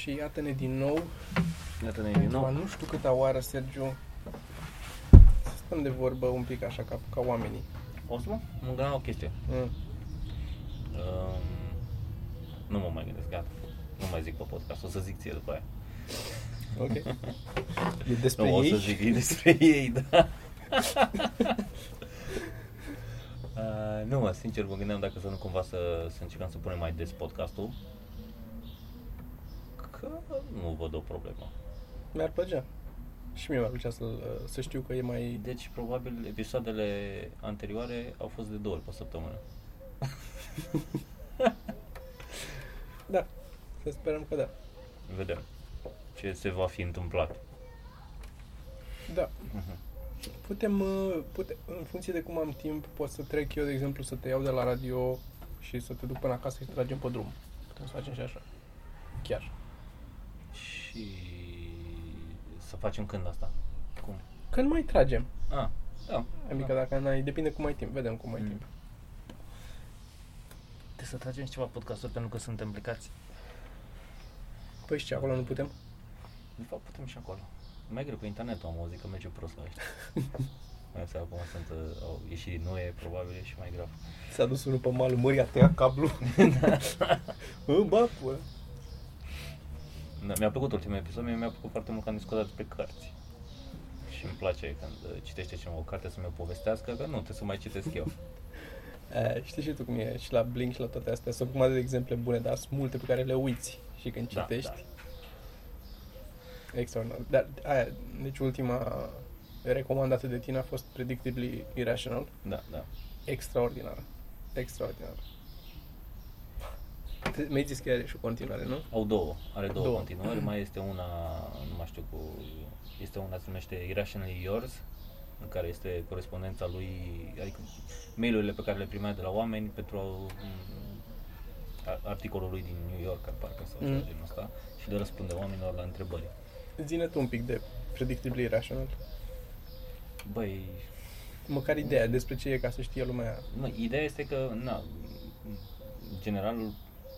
Și iată-ne din nou. Iată-ne din La nou. nu știu câta oară, Sergiu. Să stăm de vorbă un pic așa, ca, ca oamenii. O să mă mă gândeam la o chestie. Mm. Um, nu mă mai gândesc, gata. Nu mai zic pe podcast, o să zic ție după aia. Ok. E despre nu, o ei? să zic e despre ei, da. Uh, nu mă, sincer mă gândeam dacă să nu cumva să, să încercăm să punem mai des podcastul. Că nu văd o problemă. Mi-ar plăcea. Și mie mi-ar plăcea să, să știu că e mai... Deci, probabil, episoadele anterioare au fost de două ori pe săptămână. Da, să sperăm că da. Vedem ce se va fi întâmplat. Da. Uh-huh. Putem, uh, pute, în funcție de cum am timp, pot să trec eu, de exemplu, să te iau de la radio și să te duc până acasă și să tragem pe drum. Putem să facem și așa. Chiar. Și să facem când asta? Cum? Când mai tragem? Ah, da. Adică dacă n-ai, depinde cum ai timp. Vedem cum ai Mm. timp. Trebuie să tragem și ceva podcasturi pentru că suntem plecați. Păi și ce, acolo nu putem? De fapt, putem și acolo. Mai greu cu internetul, am auzit că merge prost la ăștia. Mai ales acum sunt, uh, au ieșit din noi, probabil e și mai grav. S-a dus unul pe malul mării, a tăiat cablu. În bă, pă. Da, mi-a plăcut ultimul episod, mie mi-a plăcut foarte mult că am discutat despre cărți. Și îmi place când uh, citește cineva o carte să mi-o povestească, că nu, trebuie să mai citesc eu. E, știi și tu cum e și la Blink și la toate astea. Sunt cum de exemple bune, dar sunt multe pe care le uiți. Și când Da, citești, da. extraordinar. Dar aia, deci ultima recomandată de tine a fost Predictably Irrational. Da, da. Extraordinar. Extraordinar. Te- Mi-ai zis că are și o continuare, nu? Au două, are două, Două. două. continuări, mai este una, nu mai știu cu, este una se numește Irrationally Yours, în care este corespondența lui, adică mailurile pe care le primea de la oameni pentru a, articolul lui din New York, parcă sau ceva Mm. genul ăsta, și le răspunde oamenilor la întrebări. Zine tu un pic de Predictably Irrational. Băi, Măcar ideea despre ce e ca să știe lumea. nu, ideea este că, na, în general,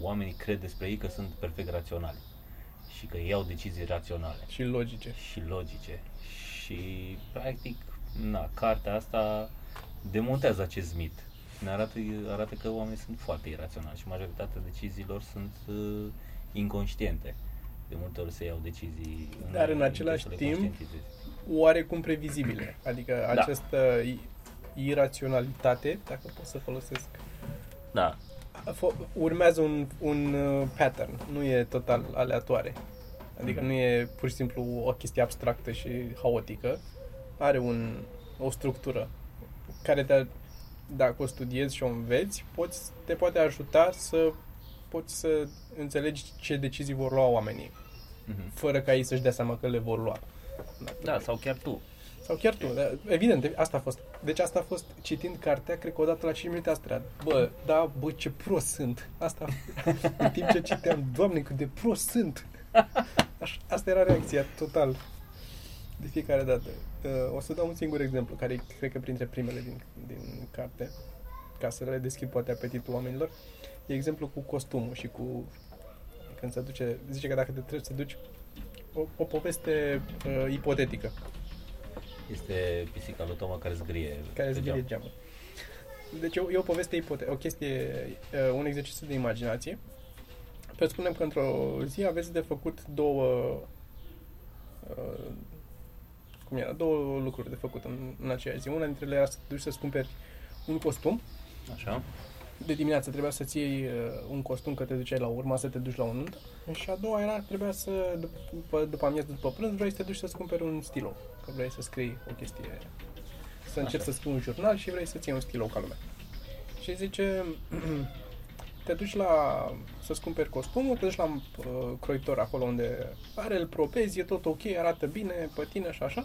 oamenii cred despre ei că sunt perfect raționali și că iau decizii raționale. Și logice. și logice. Și, practic, na, cartea asta demontează acest mit. Ne arată, arată că oamenii sunt foarte iraționali și majoritatea deciziilor sunt uh, inconștiente. De multe ori se iau decizii Dar în înainte același să le timp, conștientizezi. Oarecum previzibile. Adică Da. această i- iraționalitate, dacă pot să folosesc, Da, fo- urmează un, un uh, pattern, nu e total aleatoare. Adică Mhm. nu e pur și simplu o chestie abstractă și haotică. Are un, o structură care te, dacă o studiezi și o înveți, poți, te poate ajuta să poți să înțelegi ce decizii vor lua oamenii, mhm. fără ca ei să-și dea seama că le vor lua. da, sau chiar tu. Sau chiar tu, da, evident, asta a fost. Deci asta a fost, citind cartea, cred că odată la 5 minute asta era. Bă, da, bă, ce prost sunt. Asta, în timp ce citeam, doamne, cât de prost sunt. Așa, asta era reacția, total. De fiecare dată. Uh, o să dau un singur exemplu, care e, cred că printre primele din, din carte, ca să le deschid poate apetitul oamenilor. E exemplu cu costumul și cu când se duce, zice că dacă te trebuie să duci o, o poveste uh, ipotetică Este pisica lui Toma care zgrie. care pe zgârie geam. geamul. Deci e o, e o poveste ipote, o chestie, uh, un exercițiu de imaginație. Presupunem că într-o zi aveți de făcut două uh, cum era, două lucruri de făcut în, în aceea zi. Una dintre ele era să te duci să-ți cumperi un costum. Așa? De dimineață trebuia să-ți iei uh, un costum că te duceai la urma să te duci la un nuntă. Și a doua era, trebuia să, după, după amiază, după prânz, vrei să te duci să-ți cumperi un stilou. Că vrei să scrii o chestie să încerci Așa. să scrii un jurnal și vrei să-ți iei un stilou ca lumea. Și zice, te duci la, să-ți cumperi costumul, te duci la uh, croitor acolo unde are el probezi, e tot ok, arată bine pe tine și așa.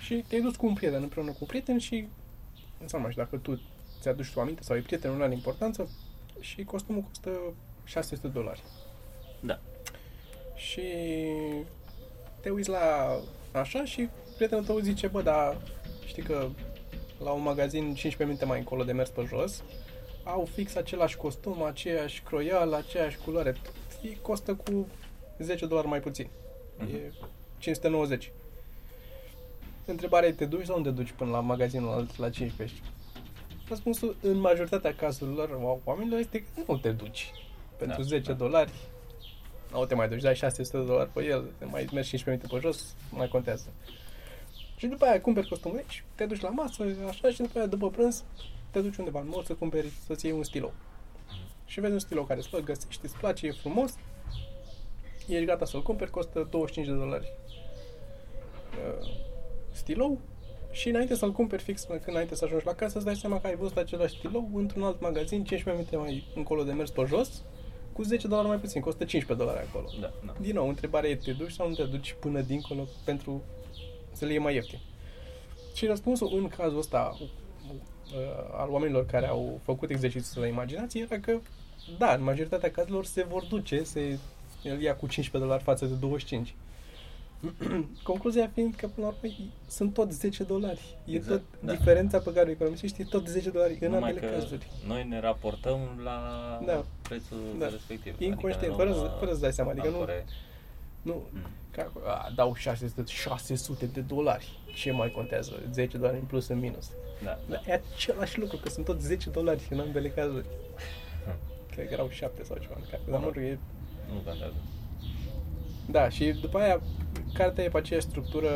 Și te-ai dus cu un prieten, împreună cu un prieten și înseamnă și dacă tu ți-aduci tu aminte sau e prietenul ăla de importanță și costumul costă 600 dolari. Da. Și te uiți la așa și prietenul tău zice, bă, dar știi că la un magazin 15 minute mai încolo de mers pe jos, au fix același costum, aceeași croială, aceeași culoare. Îi costă cu 10 dolari mai puțin. Mhm. E 590. Întrebarea e, te duci sau nu te duci până la magazinul alt la 15? Răspunsul în majoritatea cazurilor o- oamenilor este că nu te duci. Pentru Da, 10 da. dolari nu te mai duci, dai 600 de dolari pe el, te mai mergi 15 minute pe jos, nu mai contează. Și după aia cumperi costumul și te duci la masă, așa, și după aia, după prânz, te duci undeva în mall să cumperi, să-ți iei un stilou. Și vezi un stilou care îți plac, găsești, îți place, e frumos, ești gata să-l cumperi, costă 25 de dolari. Uh, stilou și înainte să-l cumperi fix până când înainte să ajungi la casă, îți dai seama că ai văzut același stilou într-un alt magazin, 15 minute mai încolo de mers pe jos, cu 10 dolari mai puțin, costă 15 dolari acolo. Da, da. Din nou, întrebarea e, te duci sau nu te duci până dincolo pentru să le iei mai ieftin? Și răspunsul în cazul ăsta uh, al oamenilor care au făcut exercițiul la imaginație era că, da, în majoritatea cazurilor se vor duce, se el ia cu 15 dolari față de 25. Concluzia fiind că, până la urmă, sunt tot 10 dolari. E Exact, tot da. diferența pe care o economisești, e tot 10 dolari în Numai ambele că cazuri. noi ne raportăm la Da. prețul Da. respectiv. Inconștient, Adică ne fără luăm, să- fără să dai seama, adică nu- ancore. Nu, Mm. Ca, a, dau 600, 600 de dolari. Ce mai contează? 10 dolari în plus, în minus. Da, da. Dar e același lucru, că sunt tot 10 dolari în ambele cazuri. Hm. Cred că erau 7 sau ceva în care. Dar mă rog, e... Nu contează. Da, și după aia, cartea e pe aceeași structură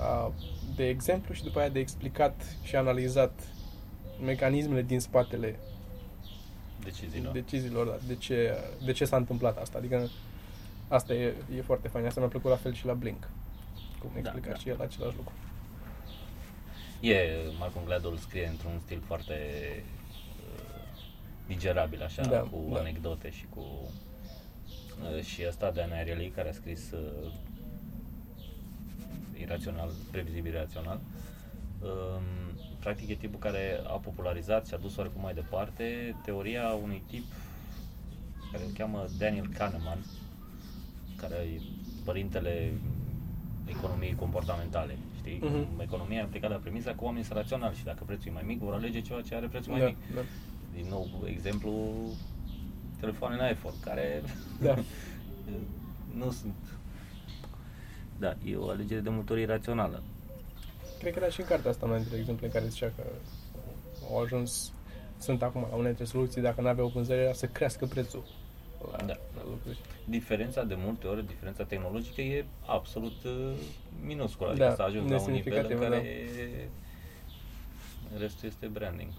a, de exemplu și după aia de explicat și analizat mecanismele din spatele Deciziilor. deciziilor, da, de ce, de ce s-a întâmplat asta. Adică asta e, e foarte fain. Asta mi-a plăcut la fel și la Blink. Cum explica da. și el același lucru. E, Malcolm Gladwell scrie într-un stil foarte uh, digerabil, așa, Da, cu da. anecdote și cu... Uh, și ăsta de Ariely, care a scris uh, Irațional, Previzibil Irațional, um, practic e tipul care a popularizat și a dus oarecum mai departe teoria unui tip care îl cheamă Daniel Kahneman, care e părintele economiei comportamentale, știi? Mhm. Economia aplicată la premisa că oamenii sunt raționali și dacă prețul e mai mic, vor alege ceva ce are prețul mai da, mic. da. Din nou, exemplu, telefoanele iPhone, care Da. nu sunt... Da, e o alegere de multe ori irațională. Cred că era și în cartea asta una dintre exemple în care zicea că au ajuns, sunt acum la unele dintre soluții, dacă nu aveau vânzări, era să crească prețul la, Da. la lucruri. Diferența de multe ori, diferența tehnologică e absolut uh, minusculă. Da, Adică s-a ajuns la un nivel în nesemnificativă, care restul este branding.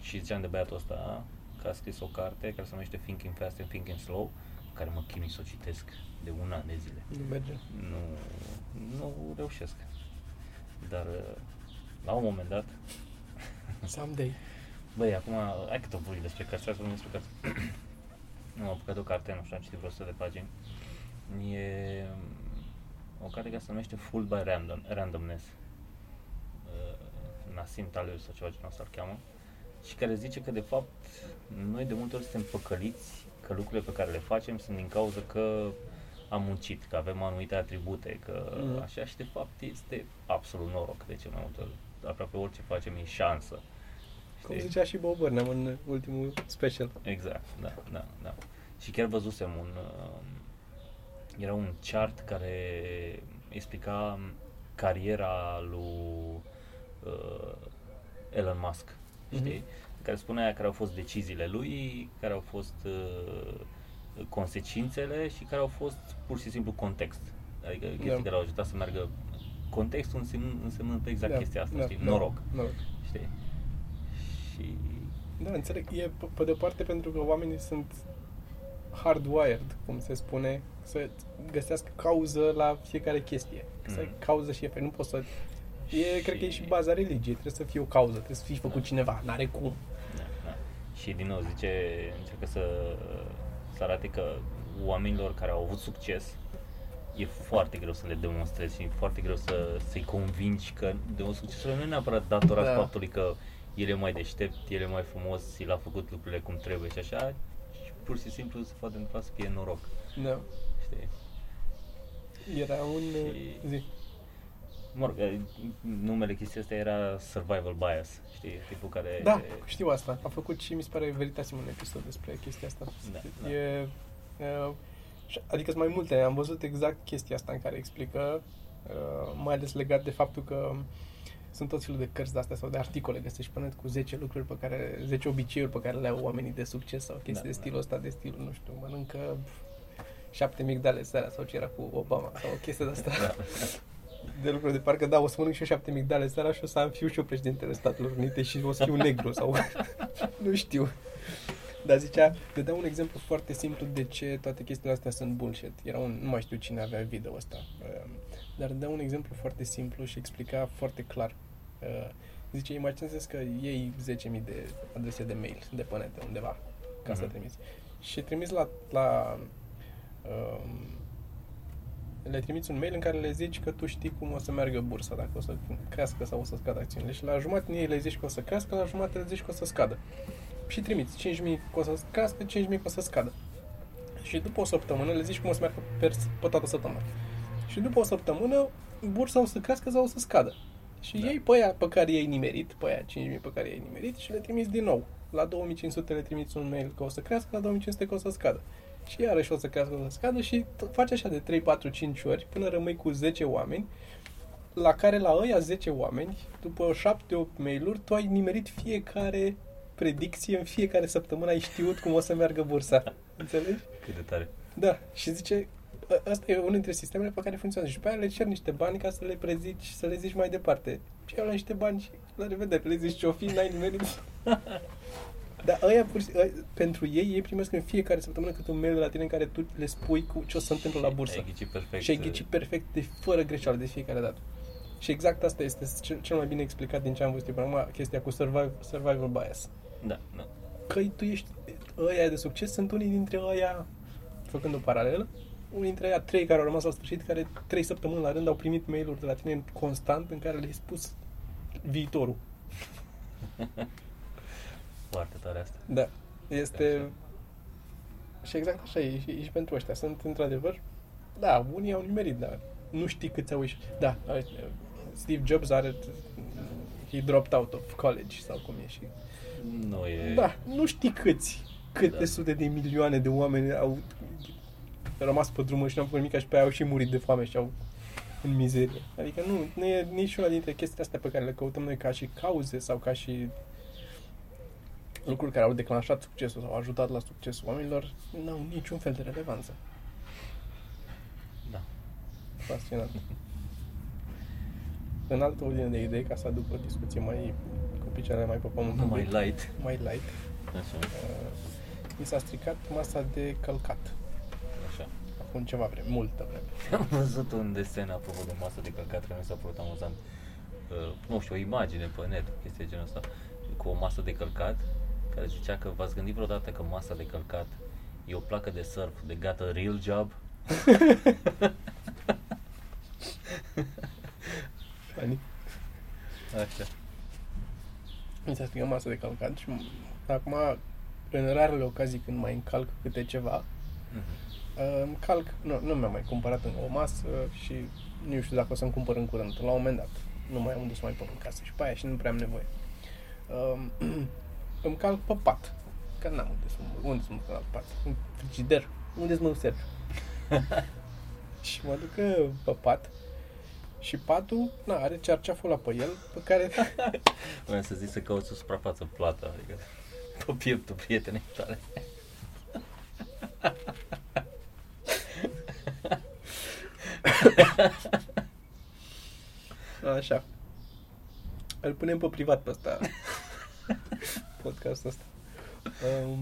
Și ziceam de băiatul ăsta că a scris o carte care se numește Thinking Fast and Thinking Slow, care mă chinui să o citesc de un an de zile. Nu merge. Nu, nu reușesc. Dar uh, la un moment dat Someday. Băi, acum, hai că tot vorbim despre carte, hai să vorbim despre carte. Am apucat o carte, nu știu, am citit vreo 100 de pagini. E um, o carte care se numește Full by Random, Randomness. Uh, Nassim Taleb sau ceva genul ăsta îl cheamă. Și care zice că, de fapt, noi de multe ori suntem păcăliți că lucrurile pe care le facem sunt din cauza că am muncit, că avem anumite atribute, că Mhm. așa și de fapt este absolut noroc de ce mai multe ori. Aproape orice facem e șansă. Cum Știi? zicea și Bob Burnham în ultimul special. Exact, da, da, da. Și chiar văzusem un... Uh, era un chart care explica cariera lui uh, Elon Musk, știi? Mhm. Care spunea care au fost deciziile lui, care au fost uh, consecințele și care au fost pur și simplu context. Adică chestii Da. care l-au ajutat să meargă contextul însemnând, însemnând exact Da, chestia asta, da, știi? da, Noroc, Noroc. știi? Și Da, înțeleg. E pe, pe de parte pentru că oamenii sunt hardwired, cum se spune, să găsească cauză la fiecare chestie. Să ai Mhm. cauză și efect. Nu poți să... E, cred că e și baza religiei. Trebuie să fie o cauză, trebuie să fii făcut cineva. N-are cum. Da, da. Și din nou zice, încearcă să, să arate că oamenilor care au avut succes e foarte greu să le demonstrezi și e foarte greu să, să-i convingi că de un succesul nu e neapărat datorat Da. faptului că el e mai deștept, el e mai frumos, el a făcut lucrurile cum trebuie și așa și pur și simplu se poate întâmpla să fie noroc, Da. știi? Era un... Și- Zi. Mă rog, numele chestia asta era survival bias, știi? Tipul care... Da, știu asta. A făcut și mi se pare Veritasim un episod despre chestia asta. Da, da. E, e, Și- Adică sunt mai multe. Am văzut exact chestia asta în care explică, uh, mai ales legat de faptul că sunt tot felul de cărți de astea sau de articole găsești pe net cu 10 lucruri pe care, 10 obiceiuri pe care le au oamenii de succes sau chestii Da, de da. stilul ăsta, de stilul, nu știu, mănâncă șapte migdale seara sau ce era cu Obama sau o chestie de asta. Da. De lucruri de parcă da, o să mănânc și eu șapte migdale seara și o să am fiu și eu președintele Statelor Unite și o să fiu negru sau nu știu. Dar zicea, te dau un exemplu foarte simplu de ce toate chestiile astea sunt bullshit. Era un, nu mai știu cine avea video ăsta, um, dar dă un exemplu foarte simplu și explica foarte clar. Uh, Zice, imaginează că iei 10.000 de adrese de mail de pe net undeva ca să Mhm. trimiți. Și trimiți la, la um, le trimiți un mail în care le zici că tu știi cum o să meargă bursa, dacă o să crească sau o să scadă acțiunile. Și la jumătate din ei le zici că o să crească, la jumătate le zici că o să scadă. Și trimiți 5.000 că o să crească, 5.000 că o să scadă. Și după o săptămână le zici cum o să meargă pe, pe toată săptămâna. Și după o săptămână bursa o să crească sau o să scadă. Și Da. iei pe aia pe care i-ai nimerit, pe aia 5.000 pe care i-ai nimerit și le trimiți din nou. La 2500 le trimiți un mail că o să crească, la 2500 că o să scadă. Și iarăși o să crească, o să scadă și t- faci așa de 3, 4, 5 ori până rămâi cu 10 oameni la care la ăia 10 oameni, după 7-8 mail-uri, tu ai nimerit fiecare predicție în fiecare săptămână, ai știut cum o să meargă bursa. Înțelegi? Cât de tare. Da. Și zice, "Ă- ăsta e unul dintre sistemele pe care funcționează. Și pe aia le cer niște bani ca să le prezici, să le zici mai departe. Și iau la niște bani și la revedere. Le zici ce-o fi, n-ai nimerit. Dar ăia, pur și, ăia, pentru ei, ei primesc în fiecare săptămână câte un mail de la tine în care tu le spui cu ce o să se întâmple la bursă. Ai ghicit perfect. Și ai ghicit perfect, de fără greșeală, de fiecare dată. Și exact asta este cel, cel mai bine explicat din ce am văzut eu până acum, chestia cu survival, survival bias. Da, da. Că tu ești, ăia de succes sunt unii dintre ăia, făcând o paralelă, unii dintre ăia trei care au rămas la sfârșit, care trei săptămâni la rând au primit mail-uri de la tine constant în care le-ai spus viitorul. Foarte tare asta. Da. Este... Și exact așa e și, e și pentru ăștia. Sunt într-adevăr, da, unii au nimerit, dar nu știi câți au ieșit. Da, Steve Jobs are he dropped out of college sau cum e și... Nu e... Da, nu știi câți, câte Da. sute de milioane de oameni au rămas pe drumul și n-au făcut nimic și pe aia au și murit de foame și au în mizerie. Adică nu, nu e niciuna dintre chestiile astea pe care le căutăm noi ca și cauze sau ca și lucruri care au declanșat succesul sau au ajutat la succesul oamenilor, nu au niciun fel de relevanță. Da. Fascinant. În altă ordine de idei, ca să aduc o discuție mai cu picioarele mai pe pământ, Nu mai light. mai light, Așa, uh, mi s-a stricat masa de călcat așa. acum ceva vreme, multă vreme. Am văzut un desen apropo de masă de călcat care mi s-a părut amuzant. Uh, nu știu, o imagine pe net, chestia de genul ăsta, cu o masă de călcat care zicea că v-ați gândit vreodată că masa de călcat e o placă de surf de gata real job? Funny. Așa. Mi s-a stricat masa de călcat și m- acum, în rarele ocazii când mai încalc câte ceva, Mhm. uh, îmi calc, nu, nu mi-am mai cumpărat încă o masă și nu știu dacă o să-mi cumpăr în curând, la un moment dat. Nu mai am unde să mai pun în casă și pe aia și nu prea am nevoie. Uh, îmi calc pe pat, că n-am unde să mă, unde să mă calc pe pat, în frigider, unde să mă serv. și mă duc uh, pe pat și patul, na, are cearceaful ăla pe el, pe care Vreau să zic să cauți o suprafață plată, adică pe pieptul prietenei tale. Așa. Îl punem pe privat pe ăsta. Podcastul ăsta. Um,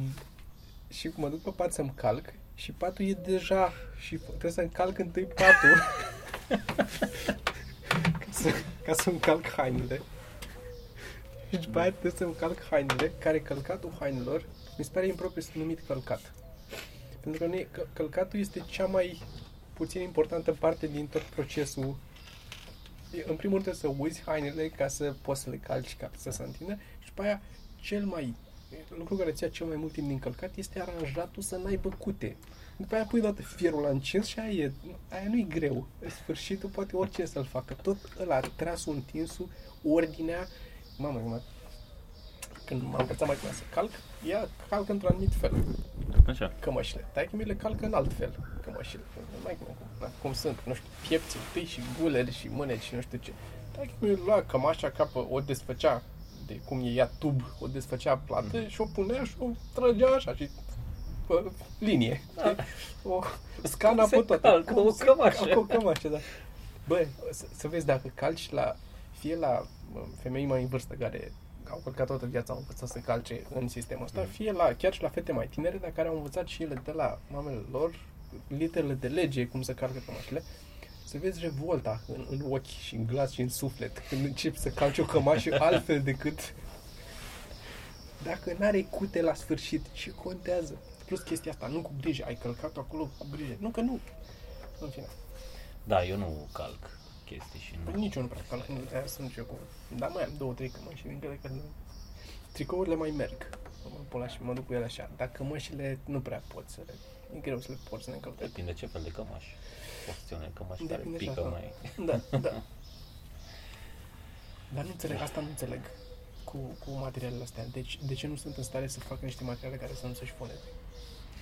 și mă duc pe pat să-mi calc și patul e deja și f- trebuie să-mi calc întâi patul ca, să, ca să-mi calc hainele. Și după aia trebuie să-mi calc hainele, care călcatul hainelor mi se pare impropriu să numit călcat. Pentru că nu e, că, călcatul este cea mai puțin importantă parte din tot procesul în primul rând trebuie să uzi hainele ca să poți să le calci ca să se întindă și după aia cel mai lucru care ți ia cel mai mult timp din călcat este aranjatul să n-aibă cute. După aia pui dată fierul la încins și aia, e, aia nu-i greu. În sfârșitul poate orice să-l facă. Tot ăla, trasul, întinsul, ordinea. Mamă, mă, când m-am învățat mai să calc, ea calcă într-un anumit fel Așa. cămășile. Taică mi le calcă în alt fel cămășile. și nu mai cum, cum, cum sunt, nu știu, piepții întâi și guleri și mâneci și nu știu ce. Dar mi lua cămașa capă, o desfăcea de cum e ea tub, o desfăcea plată Mhm. și o punea și o trăgea așa și pe linie. Da. O scana Cum se pe toate. calcă Cum o se cămașă. calcă o cămașă, da. Bă, să, să vezi dacă calci la, fie la mă, femei mai în vârstă care au călcat toată viața, au învățat să calce în sistemul ăsta, Mhm. fie la, chiar și la fete mai tinere, dar care au învățat și ele de la mamele lor literele de lege, cum să calcă cămașile, să vezi revolta în, în ochi și în glas și în suflet când începi să calci o cămașă altfel decât dacă n-are cute la sfârșit, ce contează? Plus chestia asta, nu cu grijă, ai călcat acolo cu grijă. Nu că nu. În fine. Da, eu nu calc chestii și Păi nu... nici eu nu prea calc, nu de sunt și eu cu... Dar mai am două, trei cămăși din care că nu... Tricourile mai merg. Mă pula și mă duc cu ele așa. Dar cămășile nu prea pot să le... E greu să le poți să ne încălcă. Depinde ce fel de cămaș. Opțiune cămaș care Depinde și pică asta. mai... Da, da. Dar nu înțeleg, asta nu înțeleg cu, cu materialele astea. Deci, de ce nu sunt în stare să facă niște materiale care să nu se șpuneze?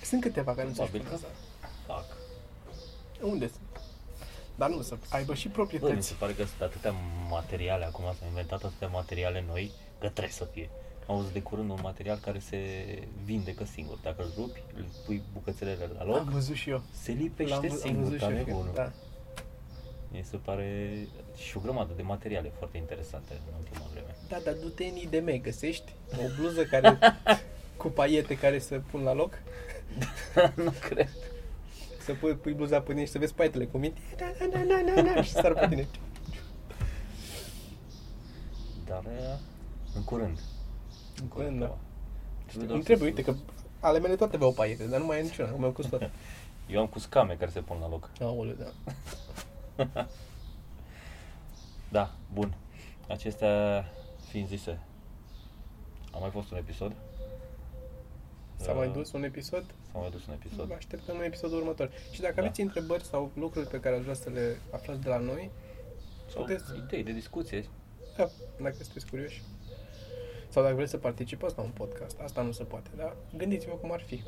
Sunt câteva care nu se Probabil că șpuneze. fac. Unde sunt? Dar nu, să aibă și Bă, mi proprietăți. se pare că sunt atâtea materiale, acum s-au inventat atâtea materiale noi, că trebuie să fie. Am auzit de curând un material care se vindecă singur. Dacă îl rupi, îl pui bucățelele la loc, Am văzut și eu. se L-am lipește vă- am singur văzut ca și eu. nebunul. Da. Mi se pare și o grămadă de materiale foarte interesante în ultima vreme. Da, dar du-te în IDM, găsești o bluză care cu paiete care să pun la loc, nu cred. să pui, pui bluza pe tine și să vezi paietele cum e, da, da, da, da, da, și sar pe tine. Dar uh, în curând. În curând, da. Trebuie doar Nu să- trebuie, uite că ale mele toate aveau paiete, dar nu mai e niciuna, nu mai am cu toate. Eu am cu scame care se pun la loc. Aoleu, da. Da, bun. Acestea fiind zise, a mai fost un episod? S-a Uh, mai dus un episod? S-a mai dus un episod. Vă așteptăm în episodul următor. Și dacă Da. aveți întrebări sau lucruri pe care ați vrea să le aflați de la noi, Sau puteți, idei de discuție. da, dacă sunteți curioși. Sau dacă vreți să participați la un podcast, asta nu se poate, dar gândiți-vă cum ar fi.